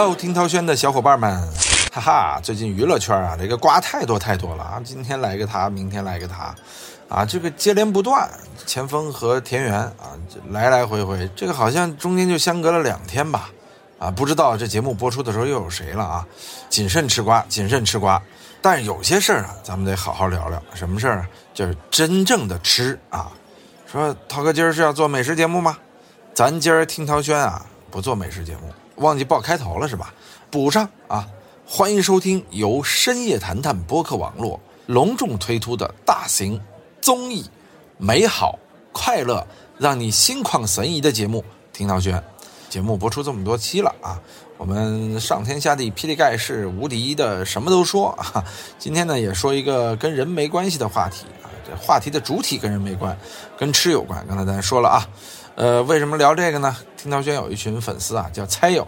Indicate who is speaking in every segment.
Speaker 1: Hello，听涛轩的小伙伴们，哈哈，最近娱乐圈啊，这个瓜太多太多了啊，今天来个他，明天来个他，啊，这个接连不断，前锋和田园啊，来来回回，这个好像中间就相隔了两天吧，啊，不知道这节目播出的时候又有谁了啊，谨慎吃瓜，谨慎吃瓜，但是有些事儿啊，咱们得好好聊聊，什么事儿？就是真正的吃啊，说涛哥今儿是要做美食节目吗？咱今儿听涛轩啊，不做美食节目。忘记报开头了是吧？补上啊！欢迎收听由深夜谈谈播客网络隆重推出的大型综艺《美好快乐让你心旷神怡》的节目《听涛轩》。节目播出这么多期了啊，我们上天下地霹雳盖世无敌的什么都说啊。今天呢，也说一个跟人没关系的话题啊。这话题的主体跟人没关，跟吃有关。刚才咱说了啊。呃，为什么聊这个呢？听涛轩有一群粉丝啊，叫猜友，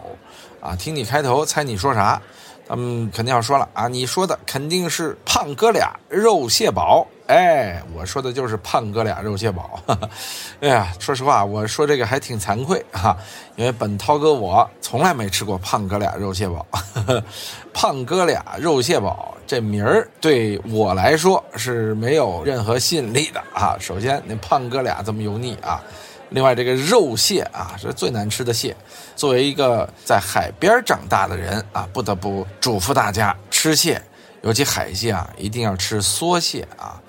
Speaker 1: 啊，听你开头猜你说啥，他们肯定要说了啊，你说的肯定是胖哥俩肉蟹堡，哎，我说的就是胖哥俩肉蟹堡，哎呀，说实话，我说这个还挺惭愧哈，因为本涛哥我从来没吃过胖哥俩肉蟹堡，胖哥俩肉蟹堡这名儿对我来说是没有任何吸引力的啊，首先那胖哥俩这么油腻啊。另外，这个肉蟹啊是最难吃的蟹。作为一个在海边长大的人啊，不得不嘱咐大家吃蟹，尤其海蟹啊，一定要吃梭蟹啊。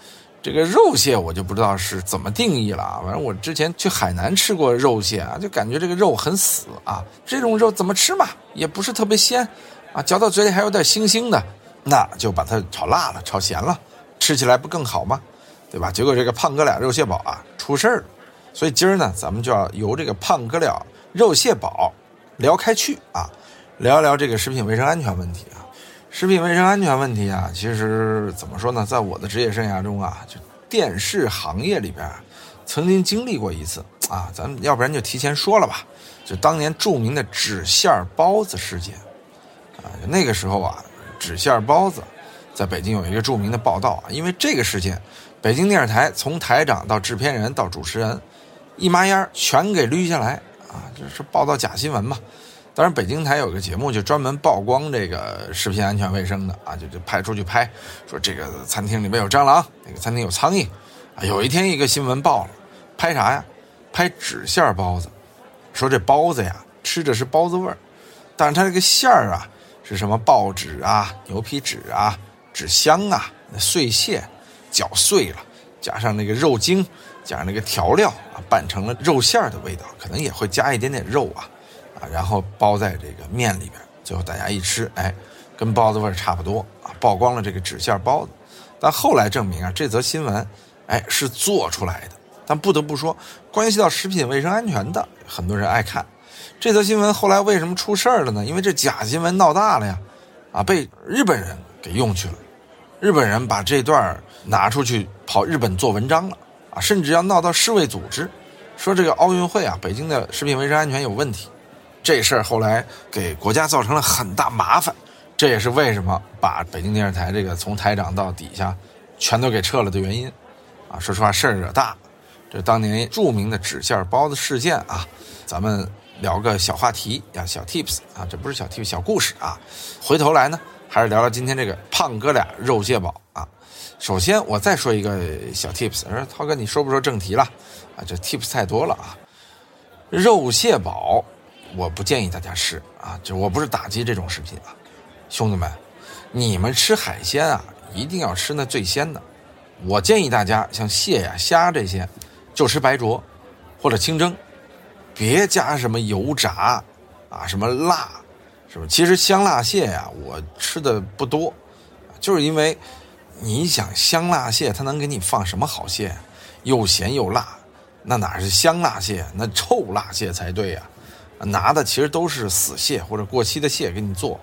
Speaker 1: 这个肉蟹我就不知道是怎么定义了啊。反正我之前去海南吃过肉蟹啊，就感觉这个肉很死啊。这种肉怎么吃嘛？也不是特别鲜啊，嚼到嘴里还有点腥腥的，那就把它炒辣了、炒咸了，吃起来不更好吗？对吧？结果这个胖哥俩肉蟹堡啊出事儿了。所以今儿呢，咱们就要由这个胖哥俩肉蟹堡聊开去啊，聊一聊这个食品卫生安全问题啊。食品卫生安全问题啊，其实怎么说呢，在我的职业生涯中啊，就电视行业里边曾经经历过一次啊。咱们要不然就提前说了吧，就当年著名的纸馅包子事件啊。那个时候啊，纸馅包子在北京有一个著名的报道啊，因为这个事件，北京电视台从台长到制片人到主持人。一麻烟全给捋下来啊！就是报道假新闻嘛。当然，北京台有个节目就专门曝光这个食品安全卫生的啊，就就派出去拍，说这个餐厅里面有蟑螂，那个餐厅有苍蝇啊。有一天一个新闻报了，拍啥呀？拍纸馅包子，说这包子呀吃着是包子味儿，但是它这个馅儿啊是什么报纸啊、牛皮纸啊、纸箱啊，那碎屑搅碎了，加上那个肉精。加上那个调料啊，拌成了肉馅儿的味道，可能也会加一点点肉啊，啊，然后包在这个面里边，最后大家一吃，哎，跟包子味儿差不多啊，曝光了这个纸馅包子。但后来证明啊，这则新闻，哎，是做出来的。但不得不说，关系到食品卫生安全的，很多人爱看。这则新闻后来为什么出事儿了呢？因为这假新闻闹大了呀，啊，被日本人给用去了，日本人把这段拿出去跑日本做文章了。啊，甚至要闹到世卫组织，说这个奥运会啊，北京的食品卫生安全有问题。这事儿后来给国家造成了很大麻烦，这也是为什么把北京电视台这个从台长到底下全都给撤了的原因。啊，说实话，事儿惹大了。这当年著名的纸馅包子事件啊，咱们聊个小话题啊，小 tips 啊，这不是小 tips，小故事啊。回头来呢，还是聊聊今天这个胖哥俩肉蟹堡啊。首先，我再说一个小 tips，说涛哥，你说不说正题了？啊，这 tips 太多了啊！肉蟹堡，我不建议大家吃啊，就我不是打击这种食品啊，兄弟们，你们吃海鲜啊，一定要吃那最鲜的。我建议大家像蟹呀、虾这些，就吃白灼或者清蒸，别加什么油炸啊，什么辣，是吧？其实香辣蟹呀，我吃的不多，就是因为。你想香辣蟹，它能给你放什么好蟹？又咸又辣，那哪是香辣蟹？那臭辣蟹才对呀！拿的其实都是死蟹或者过期的蟹给你做，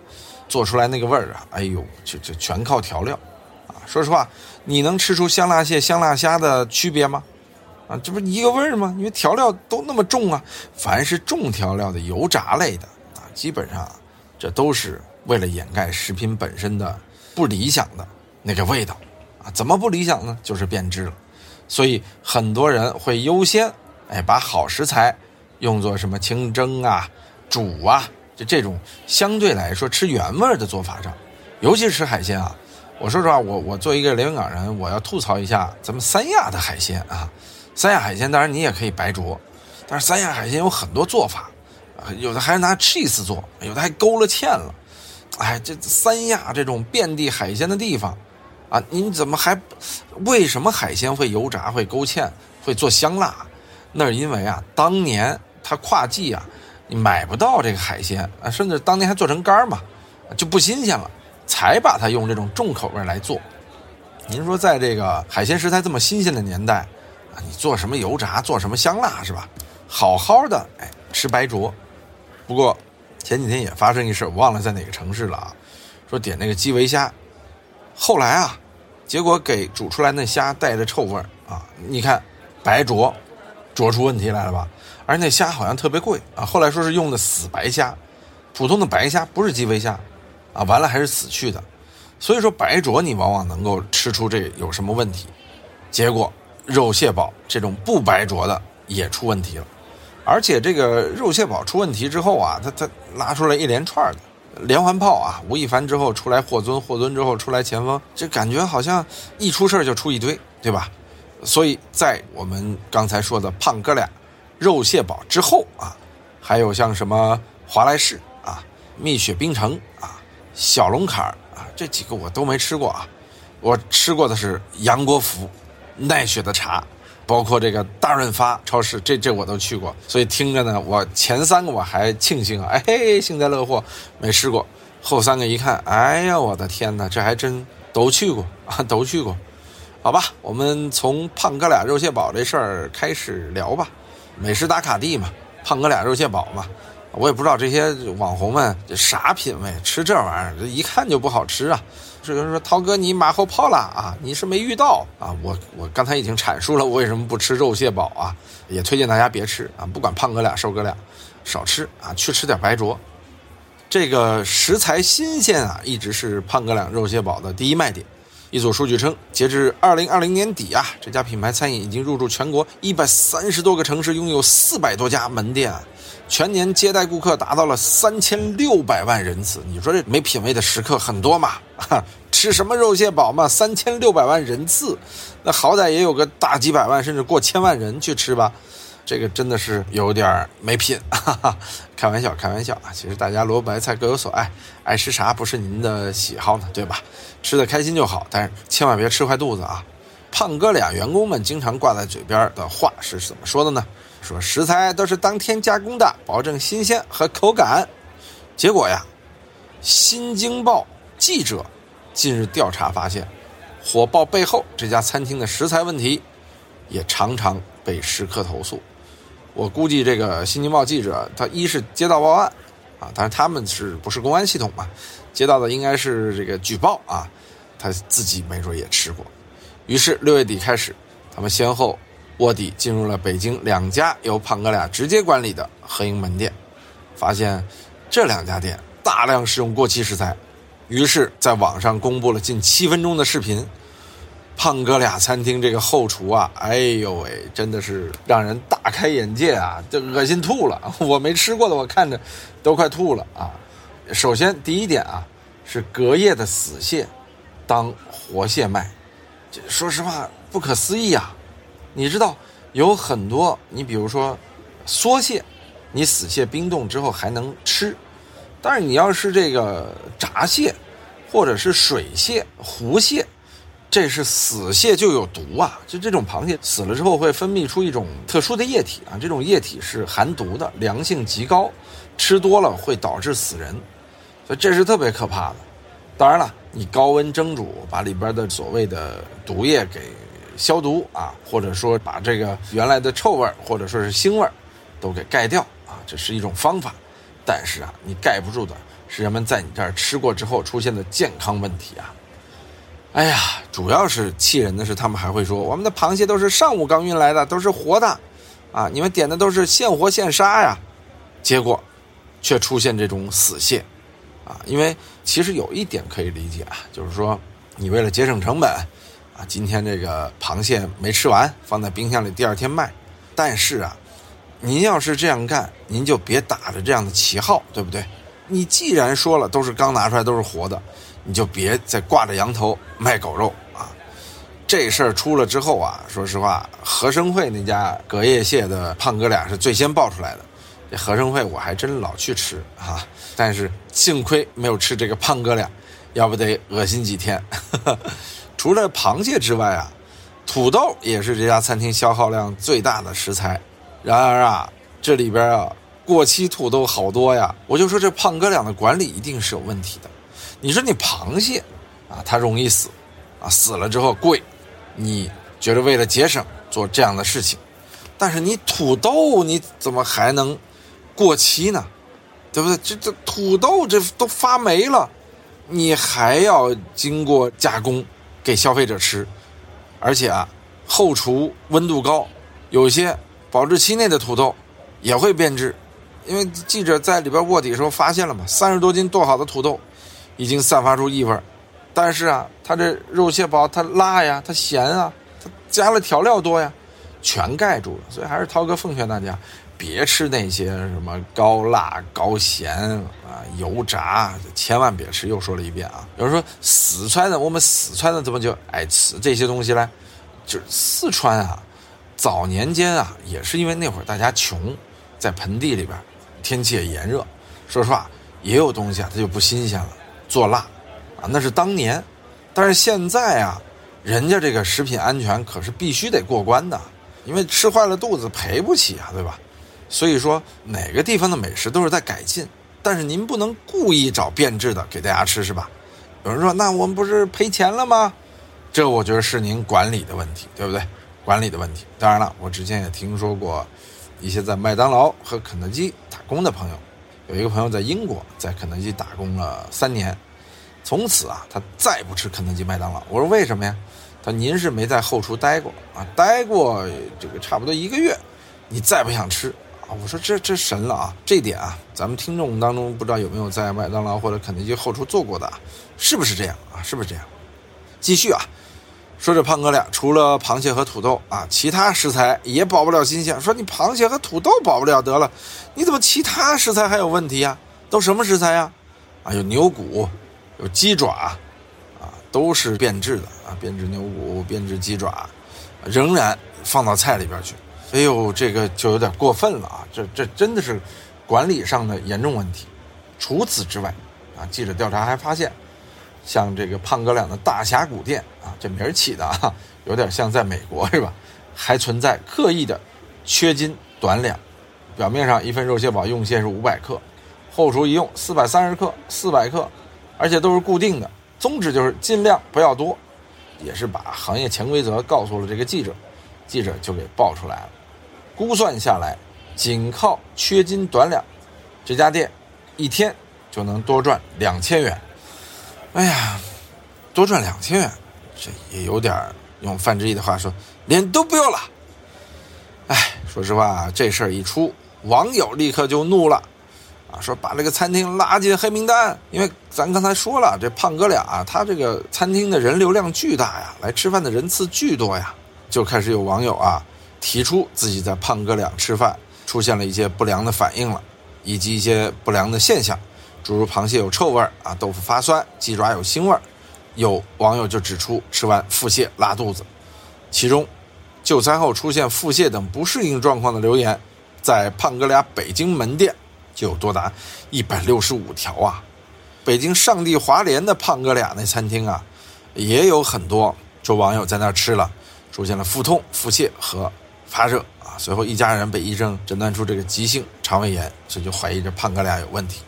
Speaker 1: 做出来那个味儿啊，哎呦，就就全靠调料啊！说实话，你能吃出香辣蟹、香辣虾的区别吗？啊，这不一个味儿吗？因为调料都那么重啊！凡是重调料的油炸类的啊，基本上这都是为了掩盖食品本身的不理想的。那个味道，啊，怎么不理想呢？就是变质了，所以很多人会优先，哎，把好食材用作什么清蒸啊、煮啊，就这种相对来说吃原味的做法上，尤其是吃海鲜啊。我说实话，我我作为一个连云港人，我要吐槽一下咱们三亚的海鲜啊。三亚海鲜当然你也可以白灼，但是三亚海鲜有很多做法，有的还拿 cheese 做，有的还勾了芡了。哎，这三亚这种遍地海鲜的地方，啊，你怎么还？为什么海鲜会油炸、会勾芡、会做香辣？那是因为啊，当年它跨季啊。你买不到这个海鲜啊，甚至当年还做成干嘛，就不新鲜了，才把它用这种重口味来做。您说，在这个海鲜食材这么新鲜的年代啊，你做什么油炸，做什么香辣是吧？好好的哎，吃白灼。不过前几天也发生一事，我忘了在哪个城市了啊。说点那个基围虾，后来啊，结果给煮出来那虾带着臭味儿啊。你看白灼，灼出问题来了吧？而且那虾好像特别贵啊，后来说是用的死白虾，普通的白虾不是基围虾，啊，完了还是死去的，所以说白灼你往往能够吃出这有什么问题，结果肉蟹煲这种不白灼的也出问题了，而且这个肉蟹煲出问题之后啊，他他拉出来一连串的连环炮啊，吴亦凡之后出来霍尊，霍尊之后出来前锋，这感觉好像一出事就出一堆，对吧？所以在我们刚才说的胖哥俩。肉蟹堡之后啊，还有像什么华莱士啊、蜜雪冰城啊、小龙坎儿啊，这几个我都没吃过啊。我吃过的是杨国福、奈雪的茶，包括这个大润发超市，这这我都去过。所以听着呢，我前三个我还庆幸啊，哎嘿，幸灾乐祸，没吃过。后三个一看，哎呀，我的天哪，这还真都去过啊，都去过。好吧，我们从胖哥俩肉蟹堡这事儿开始聊吧。美食打卡地嘛，胖哥俩肉蟹堡嘛，我也不知道这些网红们这啥品味，吃这玩意儿，这一看就不好吃啊。有人说涛哥你马后炮了啊，你是没遇到啊。我我刚才已经阐述了我为什么不吃肉蟹煲啊，也推荐大家别吃啊，不管胖哥俩瘦哥俩，少吃啊，去吃点白灼。这个食材新鲜啊，一直是胖哥俩肉蟹煲的第一卖点。一组数据称，截至二零二零年底啊，这家品牌餐饮已经入驻全国一百三十多个城市，拥有四百多家门店，全年接待顾客达到了三千六百万人次。你说这没品位的食客很多嘛？吃什么肉蟹煲嘛？三千六百万人次，那好歹也有个大几百万甚至过千万人去吃吧。这个真的是有点没品，哈哈，开玩笑，开玩笑啊！其实大家萝卜白菜各有所爱，爱吃啥不是您的喜好呢？对吧？吃的开心就好，但是千万别吃坏肚子啊！胖哥俩员工们经常挂在嘴边的话是怎么说的呢？说食材都是当天加工的，保证新鲜和口感。结果呀，新京报记者近日调查发现，火爆背后这家餐厅的食材问题，也常常被食客投诉。我估计这个《新京报》记者，他一是接到报案，啊，但是他们是不是公安系统嘛？接到的应该是这个举报啊，他自己没准也吃过。于是六月底开始，他们先后卧底进入了北京两家由胖哥俩直接管理的合营门店，发现这两家店大量使用过期食材，于是在网上公布了近七分钟的视频。胖哥俩餐厅这个后厨啊，哎呦喂，真的是让人大开眼界啊，就恶心吐了。我没吃过的，我看着都快吐了啊。首先第一点啊，是隔夜的死蟹当活蟹卖，这说实话不可思议啊。你知道有很多，你比如说梭蟹，你死蟹冰冻之后还能吃，但是你要是这个闸蟹，或者是水蟹、湖蟹。这是死蟹就有毒啊！就这种螃蟹死了之后会分泌出一种特殊的液体啊，这种液体是含毒的，凉性极高，吃多了会导致死人，所以这是特别可怕的。当然了，你高温蒸煮，把里边的所谓的毒液给消毒啊，或者说把这个原来的臭味或者说是腥味都给盖掉啊，这是一种方法。但是啊，你盖不住的是人们在你这儿吃过之后出现的健康问题啊。哎呀，主要是气人的是，他们还会说我们的螃蟹都是上午刚运来的，都是活的，啊，你们点的都是现活现杀呀，结果却出现这种死蟹，啊，因为其实有一点可以理解啊，就是说你为了节省成本，啊，今天这个螃蟹没吃完，放在冰箱里第二天卖，但是啊，您要是这样干，您就别打着这样的旗号，对不对？你既然说了都是刚拿出来都是活的，你就别再挂着羊头卖狗肉啊！这事儿出了之后啊，说实话，和生汇那家隔夜蟹的胖哥俩是最先爆出来的。这和生汇我还真老去吃啊，但是幸亏没有吃这个胖哥俩，要不得恶心几天。除了螃蟹之外啊，土豆也是这家餐厅消耗量最大的食材。然而啊，这里边啊。过期土豆好多呀，我就说这胖哥俩的管理一定是有问题的。你说你螃蟹啊，它容易死，啊死了之后贵，你觉得为了节省做这样的事情，但是你土豆你怎么还能过期呢？对不对？这这土豆这都发霉了，你还要经过加工给消费者吃，而且啊后厨温度高，有些保质期内的土豆也会变质。因为记者在里边卧底的时候发现了嘛，三十多斤剁好的土豆，已经散发出异味但是啊，它这肉蟹煲它辣呀，它咸啊，它加了调料多呀，全盖住了。所以还是涛哥奉劝大家，别吃那些什么高辣高咸啊、油炸，千万别吃。又说了一遍啊，有人说四川的，我们四川的怎么就爱吃这些东西呢？就是四川啊，早年间啊，也是因为那会儿大家穷，在盆地里边。天气也炎热，说实话，也有东西啊，它就不新鲜了。做辣，啊，那是当年，但是现在啊，人家这个食品安全可是必须得过关的，因为吃坏了肚子赔不起啊，对吧？所以说，哪个地方的美食都是在改进，但是您不能故意找变质的给大家吃，是吧？有人说，那我们不是赔钱了吗？这我觉得是您管理的问题，对不对？管理的问题。当然了，我之前也听说过。一些在麦当劳和肯德基打工的朋友，有一个朋友在英国，在肯德基打工了三年，从此啊，他再不吃肯德基、麦当劳。我说为什么呀？他您是没在后厨待过啊，待过这个差不多一个月，你再不想吃？我说这这神了啊！这点啊，咱们听众当中不知道有没有在麦当劳或者肯德基后厨做过的，是不是这样啊？是不是这样？继续啊。说这胖哥俩除了螃蟹和土豆啊，其他食材也保不了新鲜。说你螃蟹和土豆保不了得了，你怎么其他食材还有问题呀？都什么食材呀？啊，有牛骨，有鸡爪，啊，都是变质的啊，变质牛骨、变质鸡爪，仍然放到菜里边去。哎呦，这个就有点过分了啊！这这真的是管理上的严重问题。除此之外，啊，记者调查还发现。像这个胖哥俩的大峡谷店啊，这名儿起的啊，有点像在美国是吧？还存在刻意的缺斤短两。表面上一份肉蟹煲用蟹是五百克，后厨一用四百三十克、四百克，而且都是固定的，宗旨就是尽量不要多，也是把行业潜规则告诉了这个记者，记者就给爆出来了。估算下来，仅靠缺斤短两，这家店一天就能多赚两千元。哎呀，多赚两千元，这也有点用范志毅的话说，脸都不要了。哎，说实话，这事儿一出，网友立刻就怒了，啊，说把这个餐厅拉进黑名单。因为咱刚才说了，这胖哥俩他这个餐厅的人流量巨大呀，来吃饭的人次巨多呀，就开始有网友啊提出自己在胖哥俩吃饭出现了一些不良的反应了，以及一些不良的现象。诸如螃蟹有臭味儿啊，豆腐发酸，鸡爪有腥味儿，有网友就指出吃完腹泻拉肚子。其中，就餐后出现腹泻等不适应状况的留言，在胖哥俩北京门店就有多达一百六十五条啊。北京上地华联的胖哥俩那餐厅啊，也有很多说网友在那儿吃了，出现了腹痛、腹泻和发热啊。随后一家人被医生诊断出这个急性肠胃炎，所以就怀疑这胖哥俩有问题。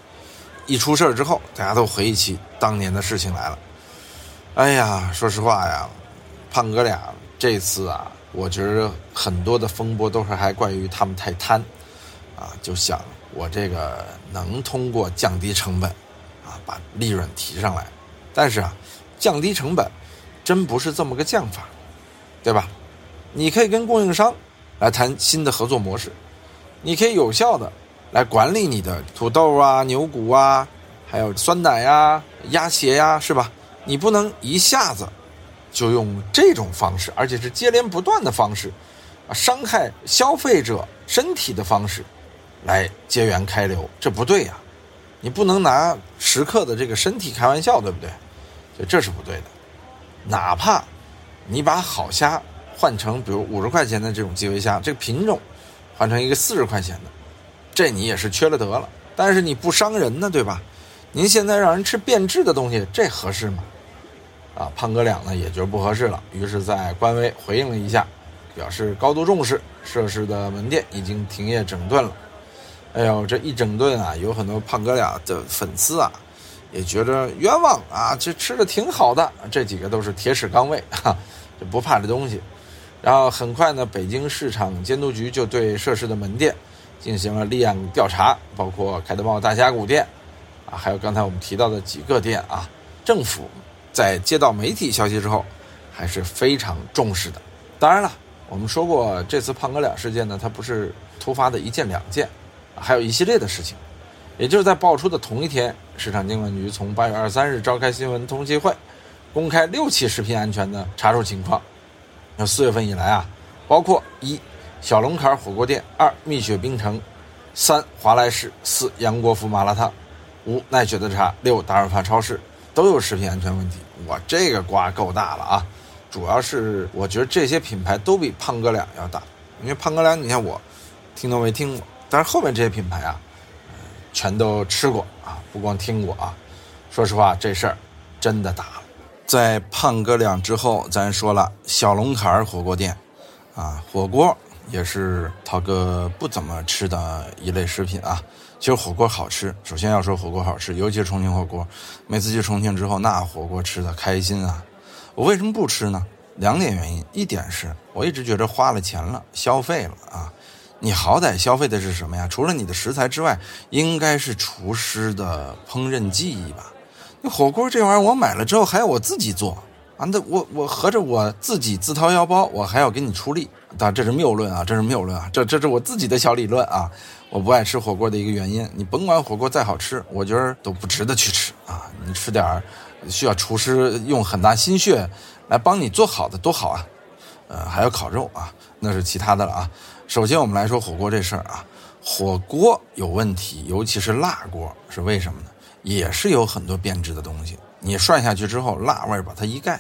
Speaker 1: 一出事儿之后，大家都回忆起当年的事情来了。哎呀，说实话呀，胖哥俩这次啊，我觉得很多的风波都是还怪于他们太贪，啊，就想我这个能通过降低成本，啊，把利润提上来。但是啊，降低成本真不是这么个降法，对吧？你可以跟供应商来谈新的合作模式，你可以有效的。来管理你的土豆啊、牛骨啊，还有酸奶呀、鸭血呀，是吧？你不能一下子就用这种方式，而且是接连不断的方式，啊，伤害消费者身体的方式来接源开流，这不对呀。你不能拿食客的这个身体开玩笑，对不对？所以这是不对的。哪怕你把好虾换成比如五十块钱的这种基围虾，这个品种换成一个四十块钱的，这你也是缺了德了。但是你不伤人呢，对吧？您现在让人吃变质的东西，这合适吗？啊，胖哥俩呢也觉得不合适了，于是，在官微回应了一下，表示高度重视，涉事的门店已经停业整顿了。哎呦，这一整顿啊，有很多胖哥俩的粉丝啊，也觉着冤枉啊，这吃的挺好的。这几个都是铁齿钢胃，哈，就不怕这东西。然后很快呢，北京市场监督局就对涉事的门店进行了立案调查，包括凯德茂大峡谷店。啊，还有刚才我们提到的几个店啊，政府在接到媒体消息之后，还是非常重视的。当然了，我们说过这次胖哥俩事件呢，它不是突发的一件两件，还有一系列的事情。也就是在爆出的同一天，市场监管局从八月二十三日召开新闻通气会，公开六起食品安全的查处情况。四月份以来啊，包括一小龙坎火锅店，二蜜雪冰城，三华莱士，四杨国福麻辣烫。五奈雪的茶，六达尔发超市都有食品安全问题，哇，这个瓜够大了啊！主要是我觉得这些品牌都比胖哥俩要大，因为胖哥俩你看我听都没听过，但是后面这些品牌啊，全都吃过啊，不光听过啊。说实话，这事儿真的大。在胖哥俩之后，咱说了小龙坎火锅店，啊，火锅也是涛哥不怎么吃的一类食品啊。其实火锅好吃，首先要说火锅好吃，尤其是重庆火锅。每次去重庆之后，那火锅吃的开心啊！我为什么不吃呢？两点原因，一点是我一直觉得花了钱了，消费了啊。你好歹消费的是什么呀？除了你的食材之外，应该是厨师的烹饪技艺吧？火锅这玩意儿，我买了之后还要我自己做啊？那我我合着我自己自掏腰包，我还要给你出力？当然这是谬论啊，这是谬论啊，这这是我自己的小理论啊。我不爱吃火锅的一个原因，你甭管火锅再好吃，我觉得都不值得去吃啊！你吃点儿需要厨师用很大心血来帮你做好的多好啊！呃，还有烤肉啊，那是其他的了啊。首先我们来说火锅这事儿啊，火锅有问题，尤其是辣锅，是为什么呢？也是有很多变质的东西，你涮下去之后，辣味把它一盖，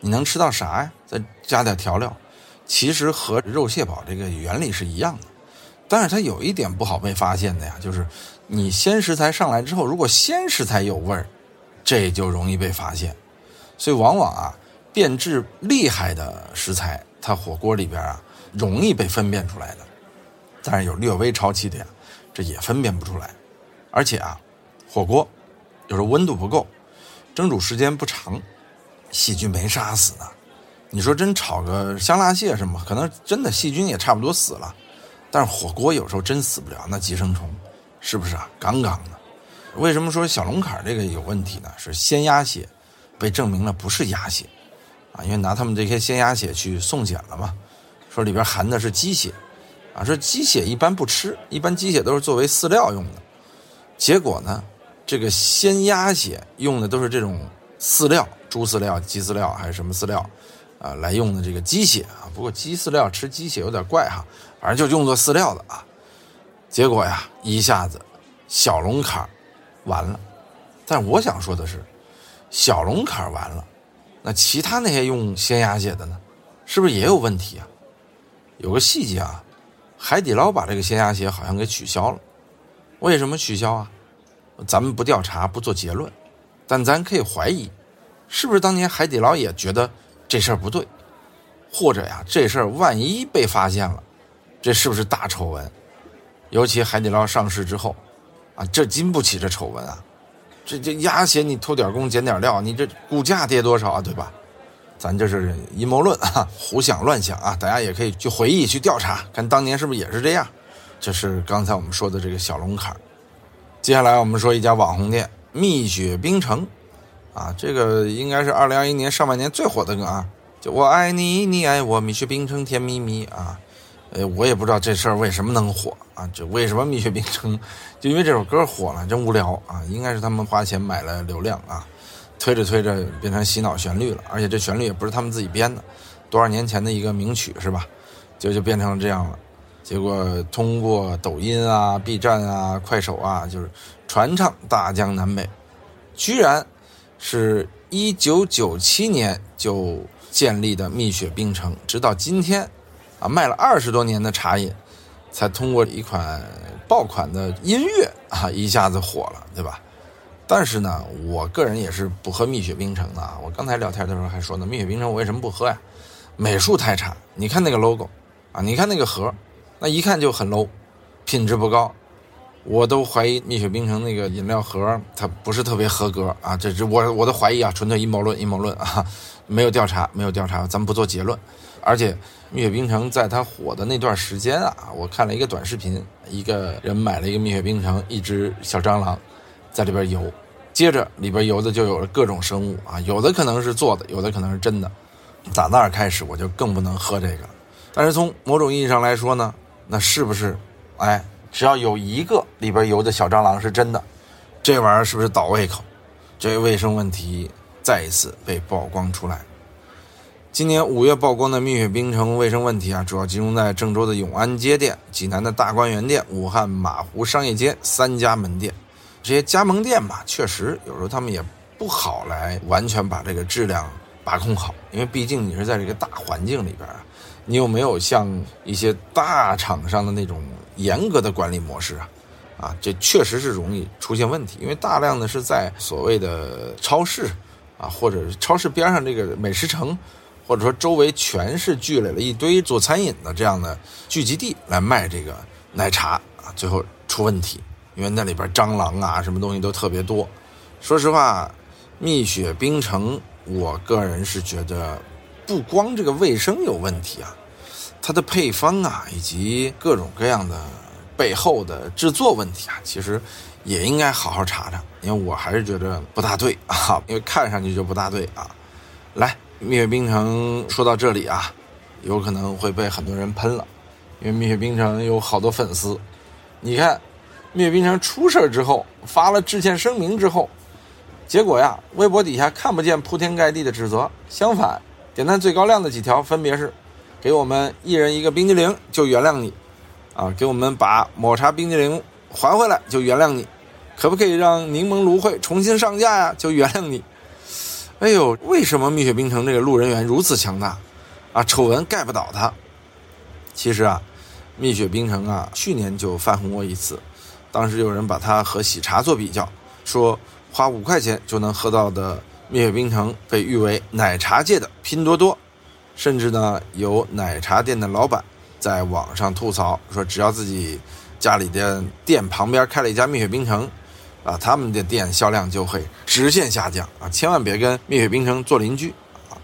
Speaker 1: 你能吃到啥呀？再加点调料，其实和肉蟹煲这个原理是一样的。但是它有一点不好被发现的呀，就是你鲜食材上来之后，如果鲜食材有味儿，这就容易被发现。所以往往啊，变质厉害的食材，它火锅里边啊容易被分辨出来的。但是有略微超期的呀，这也分辨不出来。而且啊，火锅有时候温度不够，蒸煮时间不长，细菌没杀死呢。你说真炒个香辣蟹什么，可能真的细菌也差不多死了。但是火锅有时候真死不了那寄生虫，是不是啊？杠杠的。为什么说小龙坎这个有问题呢？是鲜鸭血被证明了不是鸭血啊，因为拿他们这些鲜鸭血去送检了嘛，说里边含的是鸡血啊，说鸡血一般不吃，一般鸡血都是作为饲料用的。结果呢，这个鲜鸭血用的都是这种饲料，猪饲料、鸡饲料还是什么饲料啊来用的这个鸡血啊。不过鸡饲料吃鸡血有点怪哈。反正就用作饲料的啊，结果呀，一下子小龙坎完了。但我想说的是，小龙坎完了，那其他那些用鲜鸭血的呢，是不是也有问题啊？有个细节啊，海底捞把这个鲜鸭血好像给取消了。为什么取消啊？咱们不调查，不做结论，但咱可以怀疑，是不是当年海底捞也觉得这事儿不对，或者呀，这事儿万一被发现了。这是不是大丑闻？尤其海底捞上市之后，啊，这经不起这丑闻啊！这这鸭血你偷点工减点料，你这股价跌多少啊？对吧？咱这是阴谋论啊，胡想乱想啊！大家也可以去回忆、去调查，看当年是不是也是这样。这是刚才我们说的这个小龙坎接下来我们说一家网红店蜜雪冰城，啊，这个应该是二零二一年上半年最火的歌啊，就我爱你，你爱我，蜜雪冰城甜蜜蜜啊。呃，我也不知道这事儿为什么能火啊？就为什么蜜雪冰城，就因为这首歌火了，真无聊啊！应该是他们花钱买了流量啊，推着推着变成洗脑旋律了，而且这旋律也不是他们自己编的，多少年前的一个名曲是吧？就就变成了这样了。结果通过抖音啊、B 站啊、快手啊，就是传唱大江南北，居然是一九九七年就建立的蜜雪冰城，直到今天，啊，卖了二十多年的茶饮，才通过一款爆款的音乐啊，一下子火了，对吧？但是呢，我个人也是不喝蜜雪冰城的。我刚才聊天的时候还说呢，蜜雪冰城我为什么不喝呀？美术太差，你看那个 logo，啊，你看那个盒，那一看就很 low，品质不高。我都怀疑蜜雪冰城那个饮料盒它不是特别合格啊，这是我我的怀疑啊，纯粹阴谋论，阴谋论啊，没有调查，没有调查，咱们不做结论。而且蜜雪冰城在它火的那段时间啊，我看了一个短视频，一个人买了一个蜜雪冰城，一只小蟑螂在里边游，接着里边游的就有了各种生物啊，有的可能是做的，有的可能是真的。打那儿开始我就更不能喝这个。但是从某种意义上来说呢，那是不是，哎？只要有一个里边游的小蟑螂是真的，这玩意儿是不是倒胃口？这卫生问题再一次被曝光出来。今年五月曝光的蜜雪冰城卫生问题啊，主要集中在郑州的永安街店、济南的大观园店、武汉马湖商业街三家门店。这些加盟店吧，确实有时候他们也不好来完全把这个质量把控好，因为毕竟你是在这个大环境里边啊，你有没有像一些大厂商的那种？严格的管理模式啊，啊，这确实是容易出现问题，因为大量的是在所谓的超市啊，或者超市边上这个美食城，或者说周围全是聚垒了一堆做餐饮的这样的聚集地来卖这个奶茶啊，最后出问题，因为那里边蟑螂啊，什么东西都特别多。说实话，蜜雪冰城，我个人是觉得不光这个卫生有问题啊。它的配方啊，以及各种各样的背后的制作问题啊，其实也应该好好查查，因为我还是觉得不大对啊，因为看上去就不大对啊。来，蜜雪冰城说到这里啊，有可能会被很多人喷了，因为蜜雪冰城有好多粉丝。你看，蜜雪冰城出事之后发了致歉声明之后，结果呀，微博底下看不见铺天盖地的指责，相反，点赞最高亮的几条分别是。给我们一人一个冰激凌就原谅你，啊，给我们把抹茶冰激凌还回来就原谅你，可不可以让柠檬芦荟重新上架呀？就原谅你。哎呦，为什么蜜雪冰城这个路人缘如此强大？啊，丑闻盖不倒他。其实啊，蜜雪冰城啊，去年就翻红过一次，当时有人把它和喜茶做比较，说花五块钱就能喝到的蜜雪冰城被誉为奶茶界的拼多多。甚至呢，有奶茶店的老板在网上吐槽说，只要自己家里的店旁边开了一家蜜雪冰城，啊，他们的店销量就会直线下降啊！千万别跟蜜雪冰城做邻居啊！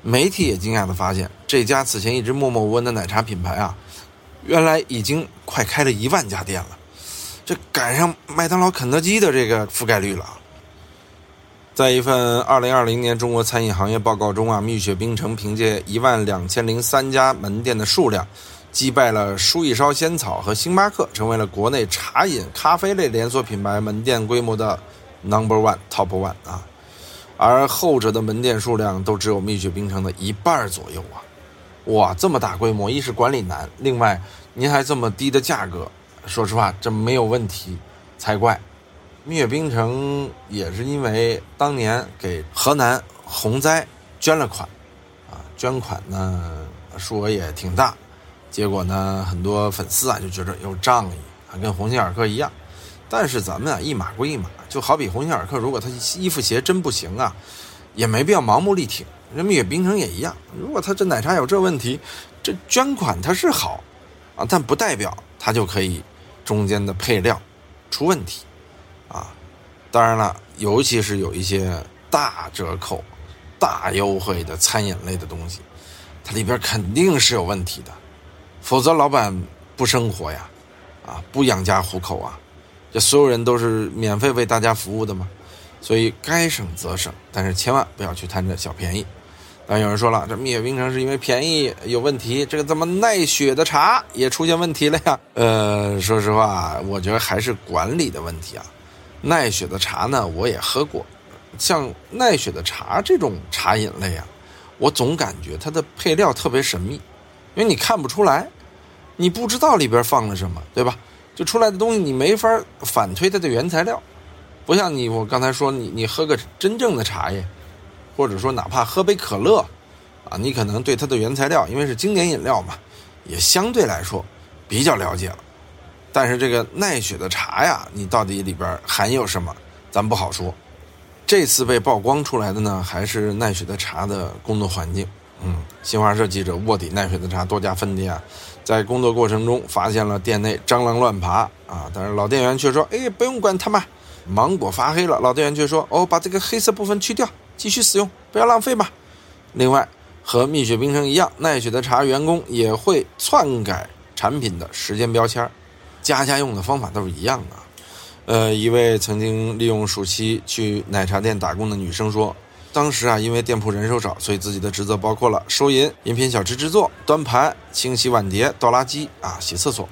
Speaker 1: 媒体也惊讶地发现，这家此前一直默默无闻的奶茶品牌啊，原来已经快开了一万家店了，这赶上麦当劳、肯德基的这个覆盖率了。在一份二零二零年中国餐饮行业报告中啊，蜜雪冰城凭借一万两千零三家门店的数量，击败了书亦烧仙草和星巴克，成为了国内茶饮咖啡类连锁品牌门店规模的 number one top one 啊。而后者的门店数量都只有蜜雪冰城的一半左右啊！哇，这么大规模，一是管理难，另外您还这么低的价格，说实话，这没有问题才怪。蜜雪冰城也是因为当年给河南洪灾捐了款，啊，捐款呢数额也挺大，结果呢很多粉丝啊就觉得有仗义啊，跟鸿星尔克一样。但是咱们啊一码归一码，就好比鸿星尔克，如果他衣服鞋真不行啊，也没必要盲目力挺。人蜜雪冰城也一样，如果他这奶茶有这问题，这捐款它是好啊，但不代表它就可以中间的配料出问题。啊，当然了，尤其是有一些大折扣、大优惠的餐饮类的东西，它里边肯定是有问题的，否则老板不生活呀，啊，不养家糊口啊，这所有人都是免费为大家服务的嘛，所以该省则省，但是千万不要去贪这小便宜。但有人说了，这蜜雪冰城是因为便宜有问题，这个怎么奈雪的茶也出现问题了呀？呃，说实话，我觉得还是管理的问题啊。奈雪的茶呢，我也喝过。像奈雪的茶这种茶饮类啊，我总感觉它的配料特别神秘，因为你看不出来，你不知道里边放了什么，对吧？就出来的东西你没法反推它的原材料。不像你我刚才说你你喝个真正的茶叶，或者说哪怕喝杯可乐，啊，你可能对它的原材料，因为是经典饮料嘛，也相对来说比较了解了。但是这个奈雪的茶呀，你到底里边含有什么，咱不好说。这次被曝光出来的呢，还是奈雪的茶的工作环境。嗯，新华社记者卧底奈雪的茶多家分店啊，在工作过程中发现了店内蟑螂乱爬啊，但是老店员却说：“哎，不用管他们，芒果发黑了。”老店员却说：“哦，把这个黑色部分去掉，继续使用，不要浪费嘛。”另外，和蜜雪冰城一样，奈雪的茶员工也会篡改产品的时间标签家家用的方法都是一样的。呃，一位曾经利用暑期去奶茶店打工的女生说。当时啊，因为店铺人手少，所以自己的职责包括了收银、饮品小吃制作、端盘、清洗碗碟、倒垃圾啊、洗厕所。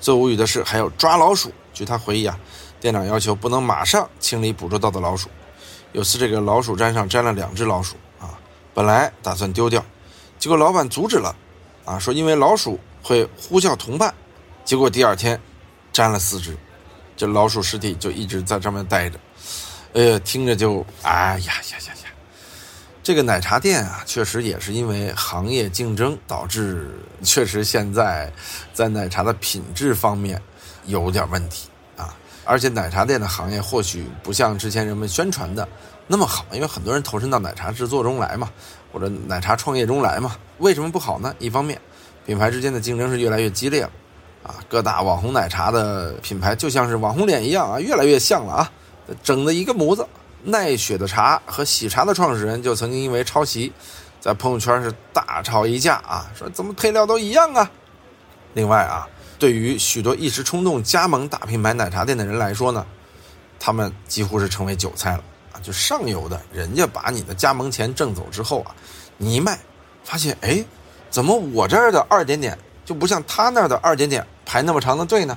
Speaker 1: 最无语的是，还有抓老鼠。据他回忆啊，店长要求不能马上清理捕捉到的老鼠。有次这个老鼠粘上粘了两只老鼠啊，本来打算丢掉，结果老板阻止了，啊，说因为老鼠会呼叫同伴。结果第二天粘了四只，这老鼠尸体就一直在上面待着。呃，听着就哎呀呀呀！这个奶茶店啊，确实也是因为行业竞争导致，确实现在在奶茶的品质方面有点问题啊。而且奶茶店的行业或许不像之前人们宣传的那么好，因为很多人投身到奶茶制作中来嘛，或者奶茶创业中来嘛。为什么不好呢？一方面，品牌之间的竞争是越来越激烈了啊，各大网红奶茶的品牌就像是网红脸一样啊，越来越像了啊，整的一个模子。奈雪的茶和喜茶的创始人就曾经因为抄袭，在朋友圈是大吵一架啊，说怎么配料都一样啊。另外啊，对于许多一时冲动加盟大品牌奶茶店的人来说呢，他们几乎是成为韭菜了啊。就上游的人家把你的加盟钱挣走之后啊，你一卖，发现哎，怎么我这儿的二点点就不像他那儿的二点点排那么长的队呢？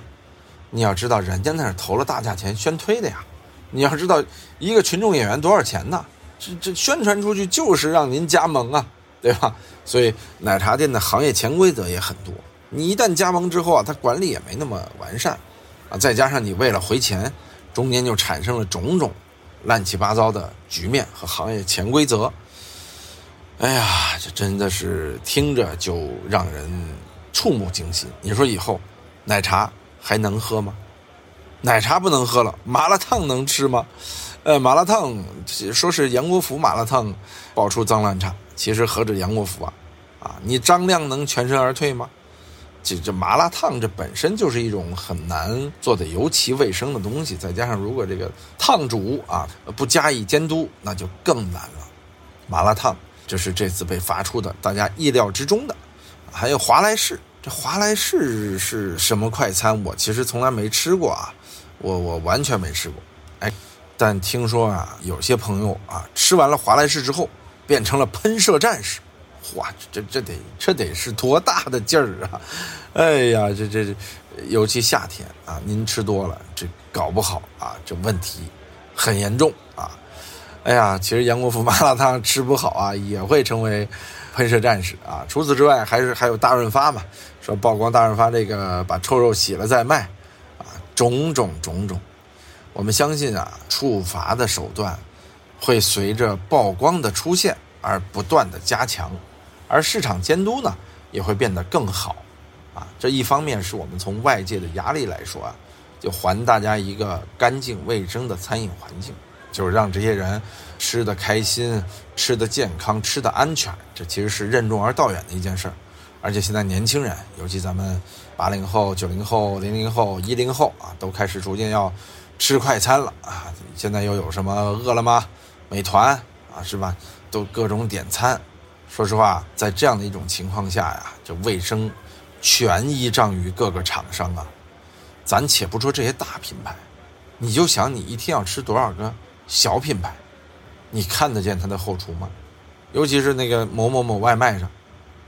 Speaker 1: 你要知道，人家那是投了大价钱宣推的呀。你要知道，一个群众演员多少钱呢？这这宣传出去就是让您加盟啊，对吧？所以奶茶店的行业潜规则也很多。你一旦加盟之后啊，它管理也没那么完善，啊，再加上你为了回钱，中间就产生了种种乱七八糟的局面和行业潜规则。哎呀，这真的是听着就让人触目惊心。你说以后奶茶还能喝吗？奶茶不能喝了，麻辣烫能吃吗？呃，麻辣烫说是杨国福麻辣烫爆出脏乱差，其实何止杨国福啊？啊，你张亮能全身而退吗？这这麻辣烫这本身就是一种很难做的尤其卫生的东西，再加上如果这个烫主啊不加以监督，那就更难了。麻辣烫这是这次被发出的大家意料之中的，还有华莱士，华莱士是什么快餐？我其实从来没吃过啊。我我完全没吃过，哎，但听说啊，有些朋友啊，吃完了华莱士之后，变成了喷射战士，哇，这这得这得是多大的劲儿啊！哎呀，这这这，尤其夏天啊，您吃多了，这搞不好啊，这问题很严重啊！哎呀，其实杨国福麻辣烫吃不好啊，也会成为喷射战士啊！除此之外，还是还有大润发嘛，说曝光大润发这个把臭肉洗了再卖。啊种种种种，我们相信啊，处罚的手段会随着曝光的出现而不断的加强，而市场监督呢也会变得更好，啊，这一方面是我们从外界的压力来说啊，就还大家一个干净卫生的餐饮环境，就是让这些人吃的开心、吃的健康、吃的安全，这其实是任重而道远的一件事儿。而且现在年轻人，尤其咱们八零后、九零后、零零后、一零后啊，都开始逐渐要吃快餐了啊！现在又有什么饿了么、美团啊，是吧？都各种点餐。说实话，在这样的一种情况下呀，这卫生全依仗于各个厂商啊。咱且不说这些大品牌，你就想你一天要吃多少个小品牌，你看得见它的后厨吗？尤其是那个某某某外卖上，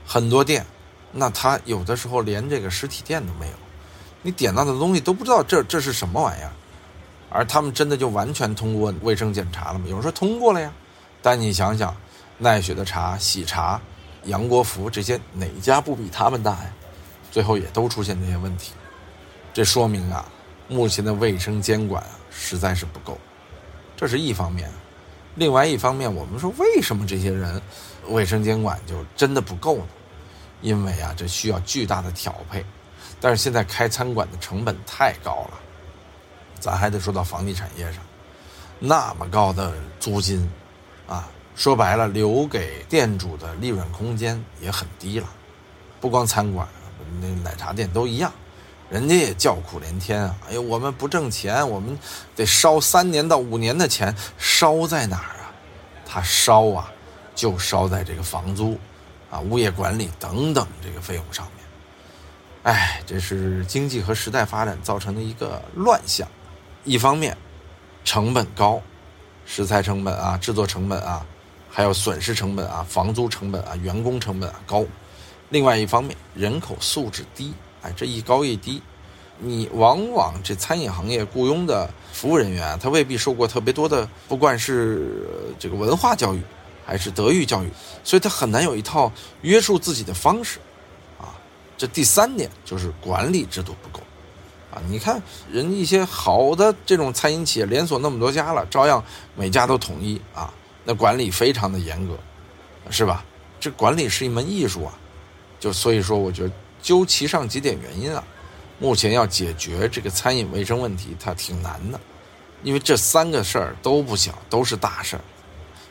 Speaker 1: 很多店。那他有的时候连这个实体店都没有，你点到的东西都不知道这这是什么玩意儿，而他们真的就完全通过卫生检查了吗？有人说通过了呀，但你想想，奈雪的茶、喜茶、杨国福这些哪家不比他们大呀？最后也都出现这些问题，这说明啊，目前的卫生监管实在是不够。这是一方面。另外一方面，我们说为什么这些人卫生监管就真的不够呢？因为啊，这需要巨大的调配。但是现在开餐馆的成本太高了，咱还得说到房地产业上，那么高的租金，啊，说白了，留给店主的利润空间也很低了。不光餐馆，那奶茶店都一样，人家也叫苦连天啊！哎呦，我们不挣钱，我们得烧三年到五年的钱，烧在哪儿啊？他烧啊，就烧在这个房租，啊，物业管理等等这个费用上面。哎，这是经济和时代发展造成的一个乱象。一方面，成本高，食材成本啊，制作成本啊，还有损失成本啊，房租成本啊，员工成本啊高。另外一方面，人口素质低，哎，这一高一低，你往往这餐饮行业雇佣的服务人员，他未必受过特别多的，不管是这个文化教育，还是德育教育，所以他很难有一套约束自己的方式。啊这第三点就是管理制度不够，啊，你看人一些好的这种餐饮企业连锁那么多家了，照样每家都统一啊，那管理非常的严格，是吧？这管理是一门艺术啊，就所以说，我觉得究其上几点原因啊，目前要解决这个餐饮卫生问题，它挺难的，因为这三个事儿都不小，都是大事儿。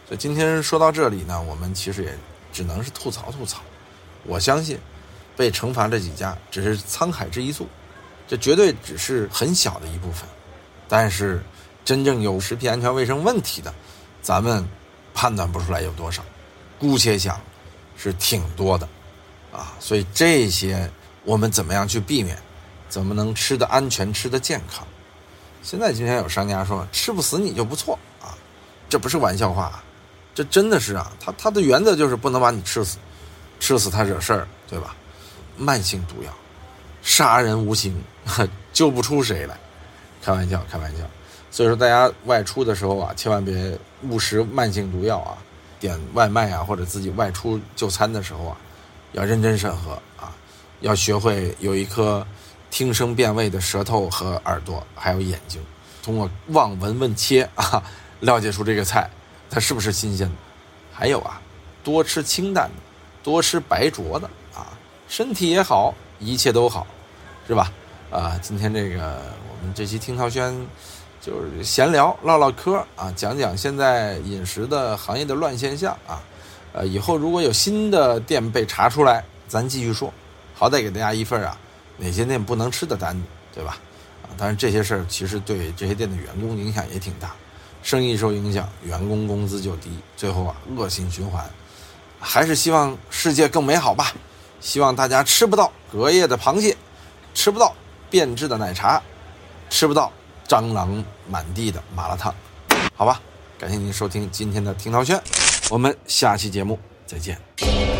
Speaker 1: 所以今天说到这里呢，我们其实也只能是吐槽吐槽，我相信。被惩罚这几家只是沧海之一粟，这绝对只是很小的一部分。但是，真正有食品安全卫生问题的，咱们判断不出来有多少。姑且想，是挺多的，啊，所以这些我们怎么样去避免？怎么能吃的安全、吃的健康？现在今天有商家说吃不死你就不错啊，这不是玩笑话，这真的是啊。他他的原则就是不能把你吃死，吃死他惹事儿，对吧？慢性毒药，杀人无形，救不出谁来。开玩笑，开玩笑。所以说，大家外出的时候啊，千万别误食慢性毒药啊。点外卖啊，或者自己外出就餐的时候啊，要认真审核啊。要学会有一颗听声辨位的舌头和耳朵，还有眼睛，通过望闻问切 啊，了解出这个菜它是不是新鲜的。还有啊，多吃清淡的，多吃白灼的啊。身体也好，一切都好，是吧？啊，今天这个我们这期听涛轩就是闲聊唠唠嗑啊，讲讲现在饮食的行业的乱现象啊。呃，以后如果有新的店被查出来，咱继续说，好歹给大家一份啊，哪些店不能吃的单子，对吧？啊，当然这些事儿其实对这些店的员工影响也挺大，生意受影响，员工工资就低，最后啊恶性循环。还是希望世界更美好吧。希望大家吃不到隔夜的螃蟹，吃不到变质的奶茶，吃不到蟑螂满地的麻辣烫，好吧？感谢您收听今天的听涛轩，我们下期节目再见。